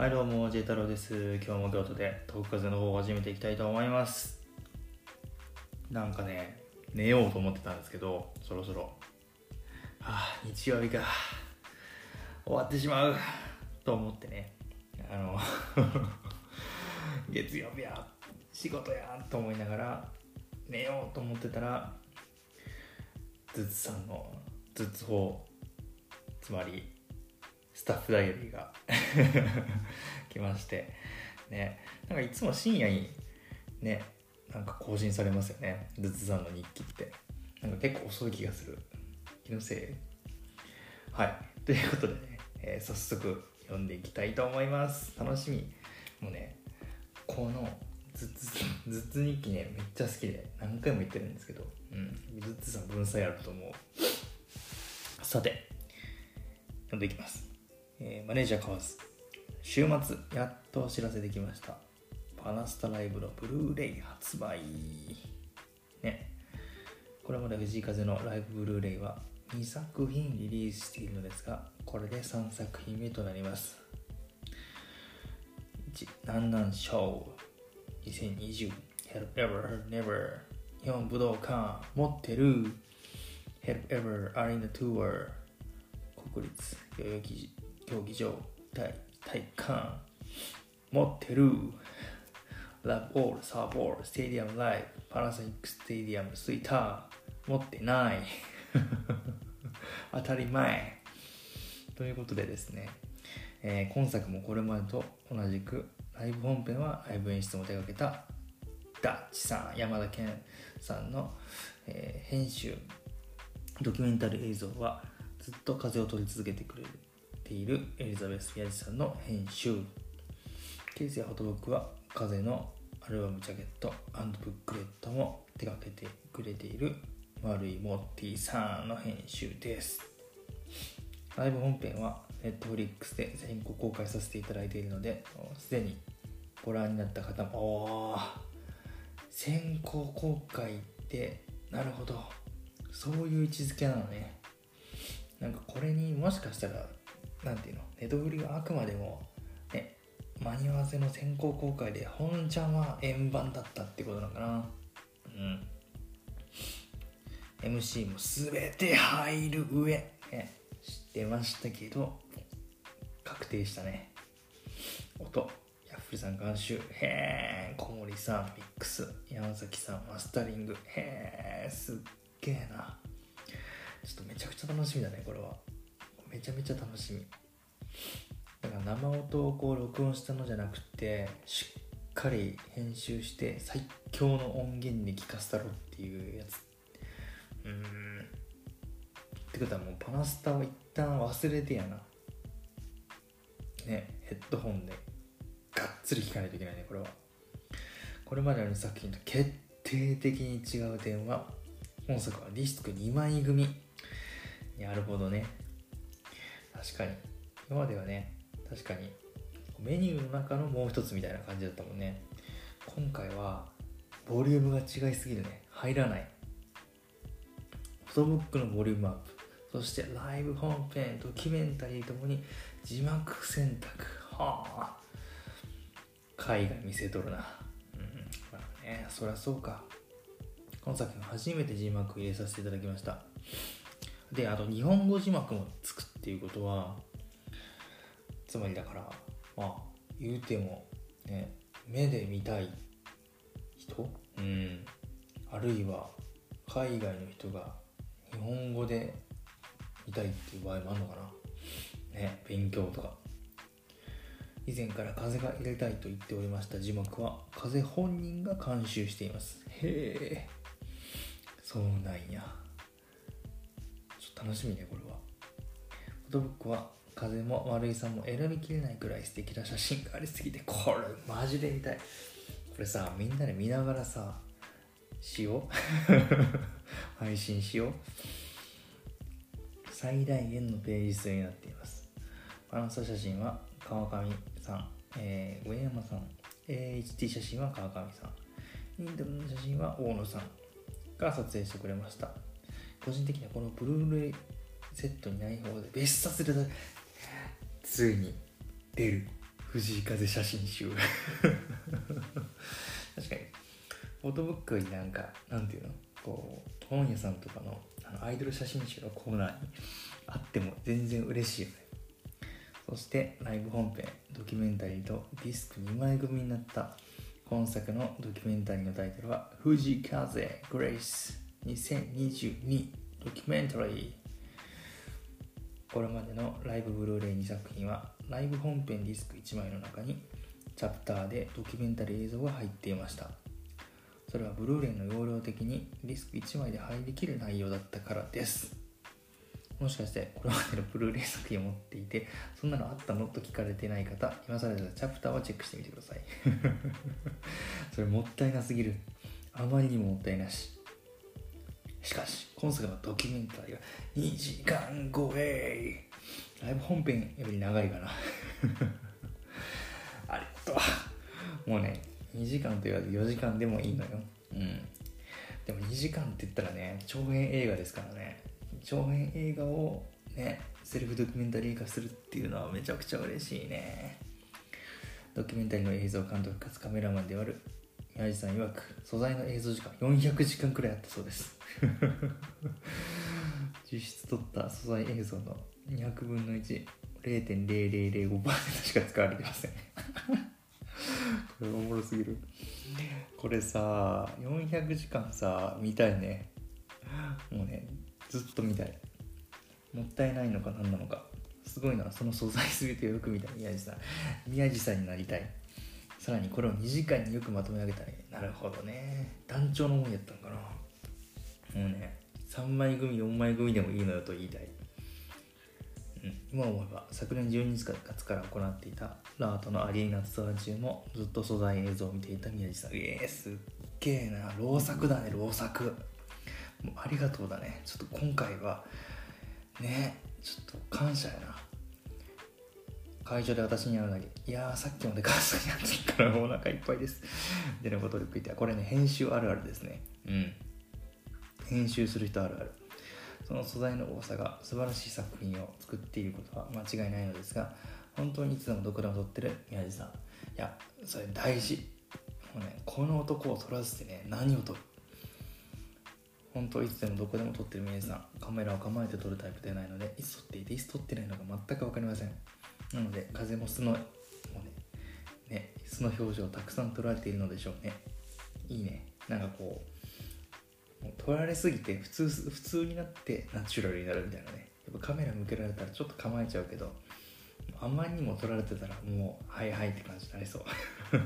はいどうも J 太郎です。今日も京都で遠く風の方を始めていきたいと思います。なんかね寝ようと思ってたんですけどそろそろ。はあ日曜日か。終わってしまう。と思ってね。あの 月曜日や仕事やと思いながら寝ようと思ってたらズツさんのズツ法つまりスタッフダイアリーが。来まして。ね。なんかいつも深夜にねなんか更新されますよね。ズツさんの日記って。なんか結構遅い気がする。気のせい？はい。ということでね、えー、早速読んでいきたいと思います。楽しみ。もうねこのずつずつ日記ねめっちゃ好きで何回も言ってるんですけど。うん。ずつさん文才あると思う。さて読んでいきます。えー、マネージャー買わず週末やっとお知らせできました。パナスタライブのブルーレイ発売。ね。これまで藤井風のライブブルーレイは2作品リリースしているのですがこれで3作品目となります。1南南ショー。2020 Help Ever Never 日本武道館持ってる。Help Ever Arena Tour 国立代々木競技場体体感持ってる。ラブオールサーボールステディアムライブパナソニックステディアムスイーター持ってない。当たり前。ということでですね、えー、今作もこれまでと同じくライブ本編はライブ演出も手掛けたダッチさん山田健さんの、えー、編集ドキュメンタリー映像はずっと風を取り続けてくれる。ているエリザベス・ヤジさんの編集。ケイスやホトドッグは風のアルバムジャケットブックレットも手掛けてくれている丸井モッティさんの編集です。ライブ本編は Netflix で先行公開させていただいているのですでにご覧になった方もお先行公開ってなるほど。そういう位置づけなのね。なんかこれにもしかしたらなんていうの？ネトフリはあくまでもね間に合わせの先行公開で本ちゃんは円盤だったってことなのかな。うん。MC も全て入る上、ね、知ってましたけど確定したね。音。ヤッフルさん監修。へえ小森さんミックス。山崎さんマスタリング。へえすっげえな。ちょっとめちゃくちゃ楽しみだねこれは。めちゃめちゃ楽しみ。だから生音をこう録音したのじゃなくてしっかり編集して最強の音源に聞かせたろっていうやつ。うん。ってことはもうパナスタを一旦忘れてやな。ねヘッドホンで。がっつり聴かないといけないねこれは。これまでの作品と決定的に違う点は本作はディスク2枚組。なるほどね。確かに。今まではね確かにメニューの中のもう一つみたいな感じだったもんね。今回はボリュームが違いすぎるね。入らない。フォトブックのボリュームアップ。そしてライブ本編ドキュメンタリーともに字幕選択。はあ。海外見せとるな。うん。まあねそりゃそうか。今作品初めて字幕入れさせていただきました。であと日本語字幕もつくっていうことはつまりだからまあ言うてもね目で見たい人うんあるいは海外の人が日本語で見たいっていう場合もあるのかな。ね勉強とか。以前から風が入れたいと言っておりました字幕は風本人が監修しています。へえ。そうなんや。ちょっと楽しみねこれは。フォトブックは風も丸井さんも選びきれないくらい素敵な写真がありすぎてこれマジで見たい。これさみんなで見ながらさしよう。配信しよう。最大限のページ数になっています。パナソ写真は川上さん、えー、上山さん。HT 写真は川上さん。インドの写真は大野さんが撮影してくれました。個人的にはこのブルーレイセットにない方で別冊でついに出る藤井風写真集。確かに。フォトブックになんかなんていうの？こう本屋さんとかのあのアイドル写真集のコーナーにあっても全然嬉しいよね。そしてライブ本編ドキュメンタリーとディスク2枚組になった。今作のドキュメンタリーのタイトルは「藤風グレイス2022ドキュメンタリー」これまでのライブブルーレイ2作品はライブ本編ディスク1枚の中にチャプターでドキュメンタリー映像が入っていました。それはブルーレイの容量的にディスク1枚で配りきる内容だったからです。もしかしてこれまでのブルーレイ作品を持っていてそんなのあったの？と聞かれてない方今更ですがチャプターはチェックしてみてください。それもったいなすぎる。あまりにももったいなし。しかし今作のドキュメンタリーが2時間超え。ライブ本編より長いかな。ありがとう。もうね2時間と言わず4時間でもいいのよ。うん。でも2時間って言ったらね長編映画ですからね。長編映画をねセルフドキュメンタリー化するっていうのはめちゃくちゃ嬉しいね。ドキュメンタリーの映像監督かつカメラマンである宮地さん曰く素材の映像時間400時間くらいあったそうです。実質撮った素材映像の200分の1.0005%しか使われてません。これおもろすぎる。これさ400時間さ見たいね。もうねずっと見たい。もったいないのか何なのか。すごいなその素材全てよく見たい。宮地さん。宮地さんになりたい。さらにこれを2時間によくまとめ上げたねなるほどね。団長のもんやったんかな。もうね3枚組4枚組でもいいのよと言いたい、うん、今思えば昨年12月から行っていたラートのアリーナツアー中もずっと素材映像を見ていた宮地さん。えー、すっげえな。老作だね老作。もうありがとうだね。ちょっと今回はねちょっと感謝やな。会場で私に会うなり「いやーさっきまで母さんに会ってたからお腹いっぱいです」でのことで言ってこれね編集あるあるですね。うん。編集する人あるある。その素材の多さが素晴らしい作品を作っていることは間違いないのですが本当にいつでもどこでも撮ってる宮地さん。いやそれ大事。もうねこの男を撮らずてね何を撮る。本当いつでもどこでも撮ってる宮地さん。カメラを構えて撮るタイプではないのでいつ撮っていていつ撮ってないのか全く分かりませんなので風も素のもねね素の表情をたくさん撮られているのでしょうね。いいね。なんかこうもう撮られすぎて普通普通になってナチュラルになるみたいなね。やっぱカメラ向けられたらちょっと構えちゃうけどあんまりにも撮られてたらもうはいはいって感じになりそう。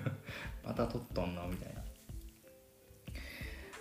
また撮っとんの？みたいな。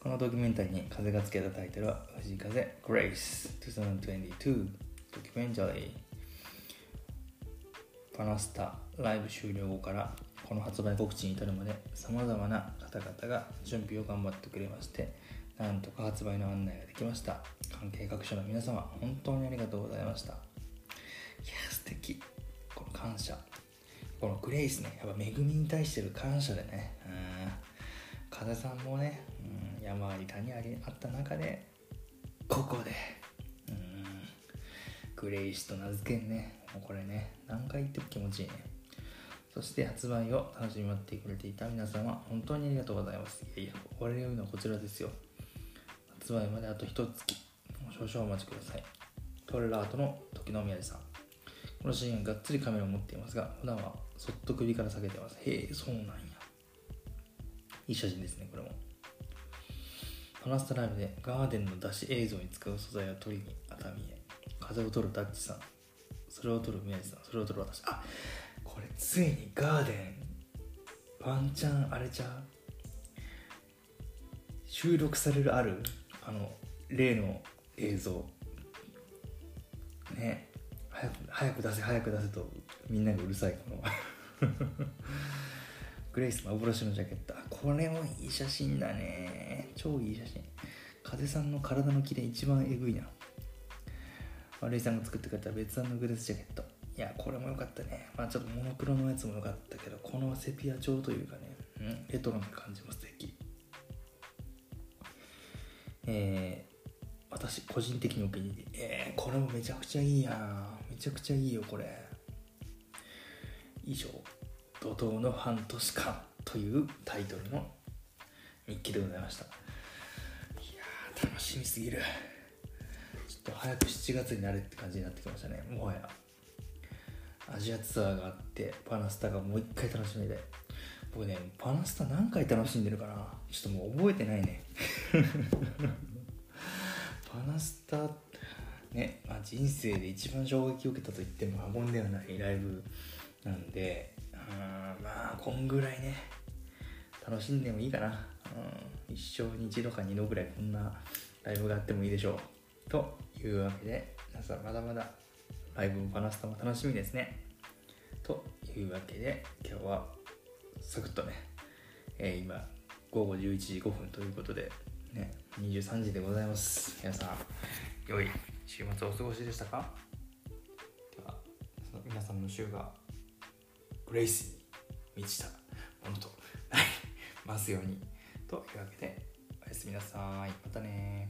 このドキュメンタリーに風がつけたタイトルは藤井風 Grace 2022ドキュメンタリーパナスタライブ終了後からこの発売告知に至るまでさまざまな方々が準備を頑張ってくれましてなんとか発売の案内ができました。関係各所の皆様本当にありがとうございました。いや素敵。この感謝。このグレイスねやっぱ恵みに対してる感謝でね。うん。風さんもね、うん、山あり谷ありあった中でここでうんグレイスと名付けんね。もこれね何回言っても気持ちいいね。そして発売を楽しみに待ってくれていた皆様本当にありがとうございます。いやいや終わりのはこちらですよ。発売まであと一月。少々お待ちください。トレラートの時の宮地さん。このシーンがっつりカメラを持っていますが普段はそっと首から下げてます。へえそうなんや。いい写真ですねこれも。パナスタライブでガーデンの出し映像に使う素材を取りに熱海へ。風を取るダッチさん。それを取る宮地さんそれを取る私。あこれついにガーデン。ワンチャンあれちゃう？収録されるある？あの例の映像。ね。早く早く出せ早く出せとみんながうるさいこの グレイス幻のジャケット。これもいい写真だね。超いい写真。風さんの体の切れ一番えぐいな。丸井さんが作ってくれた別案のグレスジャケット。いやこれも良かったね。まあちょっとモノクロのやつも良かったけどこのセピア調というかね、うん、レトロな感じも素敵。えー、私個人的にお気に入り。えー、これもめちゃくちゃいいやん。めちゃくちゃいいよこれ。以上怒涛の半年間というタイトルの日記でございました。いや楽しみすぎる。と早く7月になるって感じになってきましたねもはや。アジアツアーがあってパナスタがもう一回楽しみで。僕ねパナスタ何回楽しんでるかなちょっともう覚えてないね。パナスタね、まあ、人生で一番衝撃を受けたと言っても過言ではないライブなんでうんまあこんぐらいね楽しんでもいいかな、うん、一生に一度か二度ぐらいこんなライブがあってもいいでしょう。というわけで皆さんまだまだライブもパナスタも楽しみですね。というわけで今日はサクッとね、えー、今午後11時5分ということでね23時でございます。皆さん良い週末をお過ごしでしたか？では皆さんの週がグレイスに満ちたものとなりますように。というわけでおやすみなさい。またね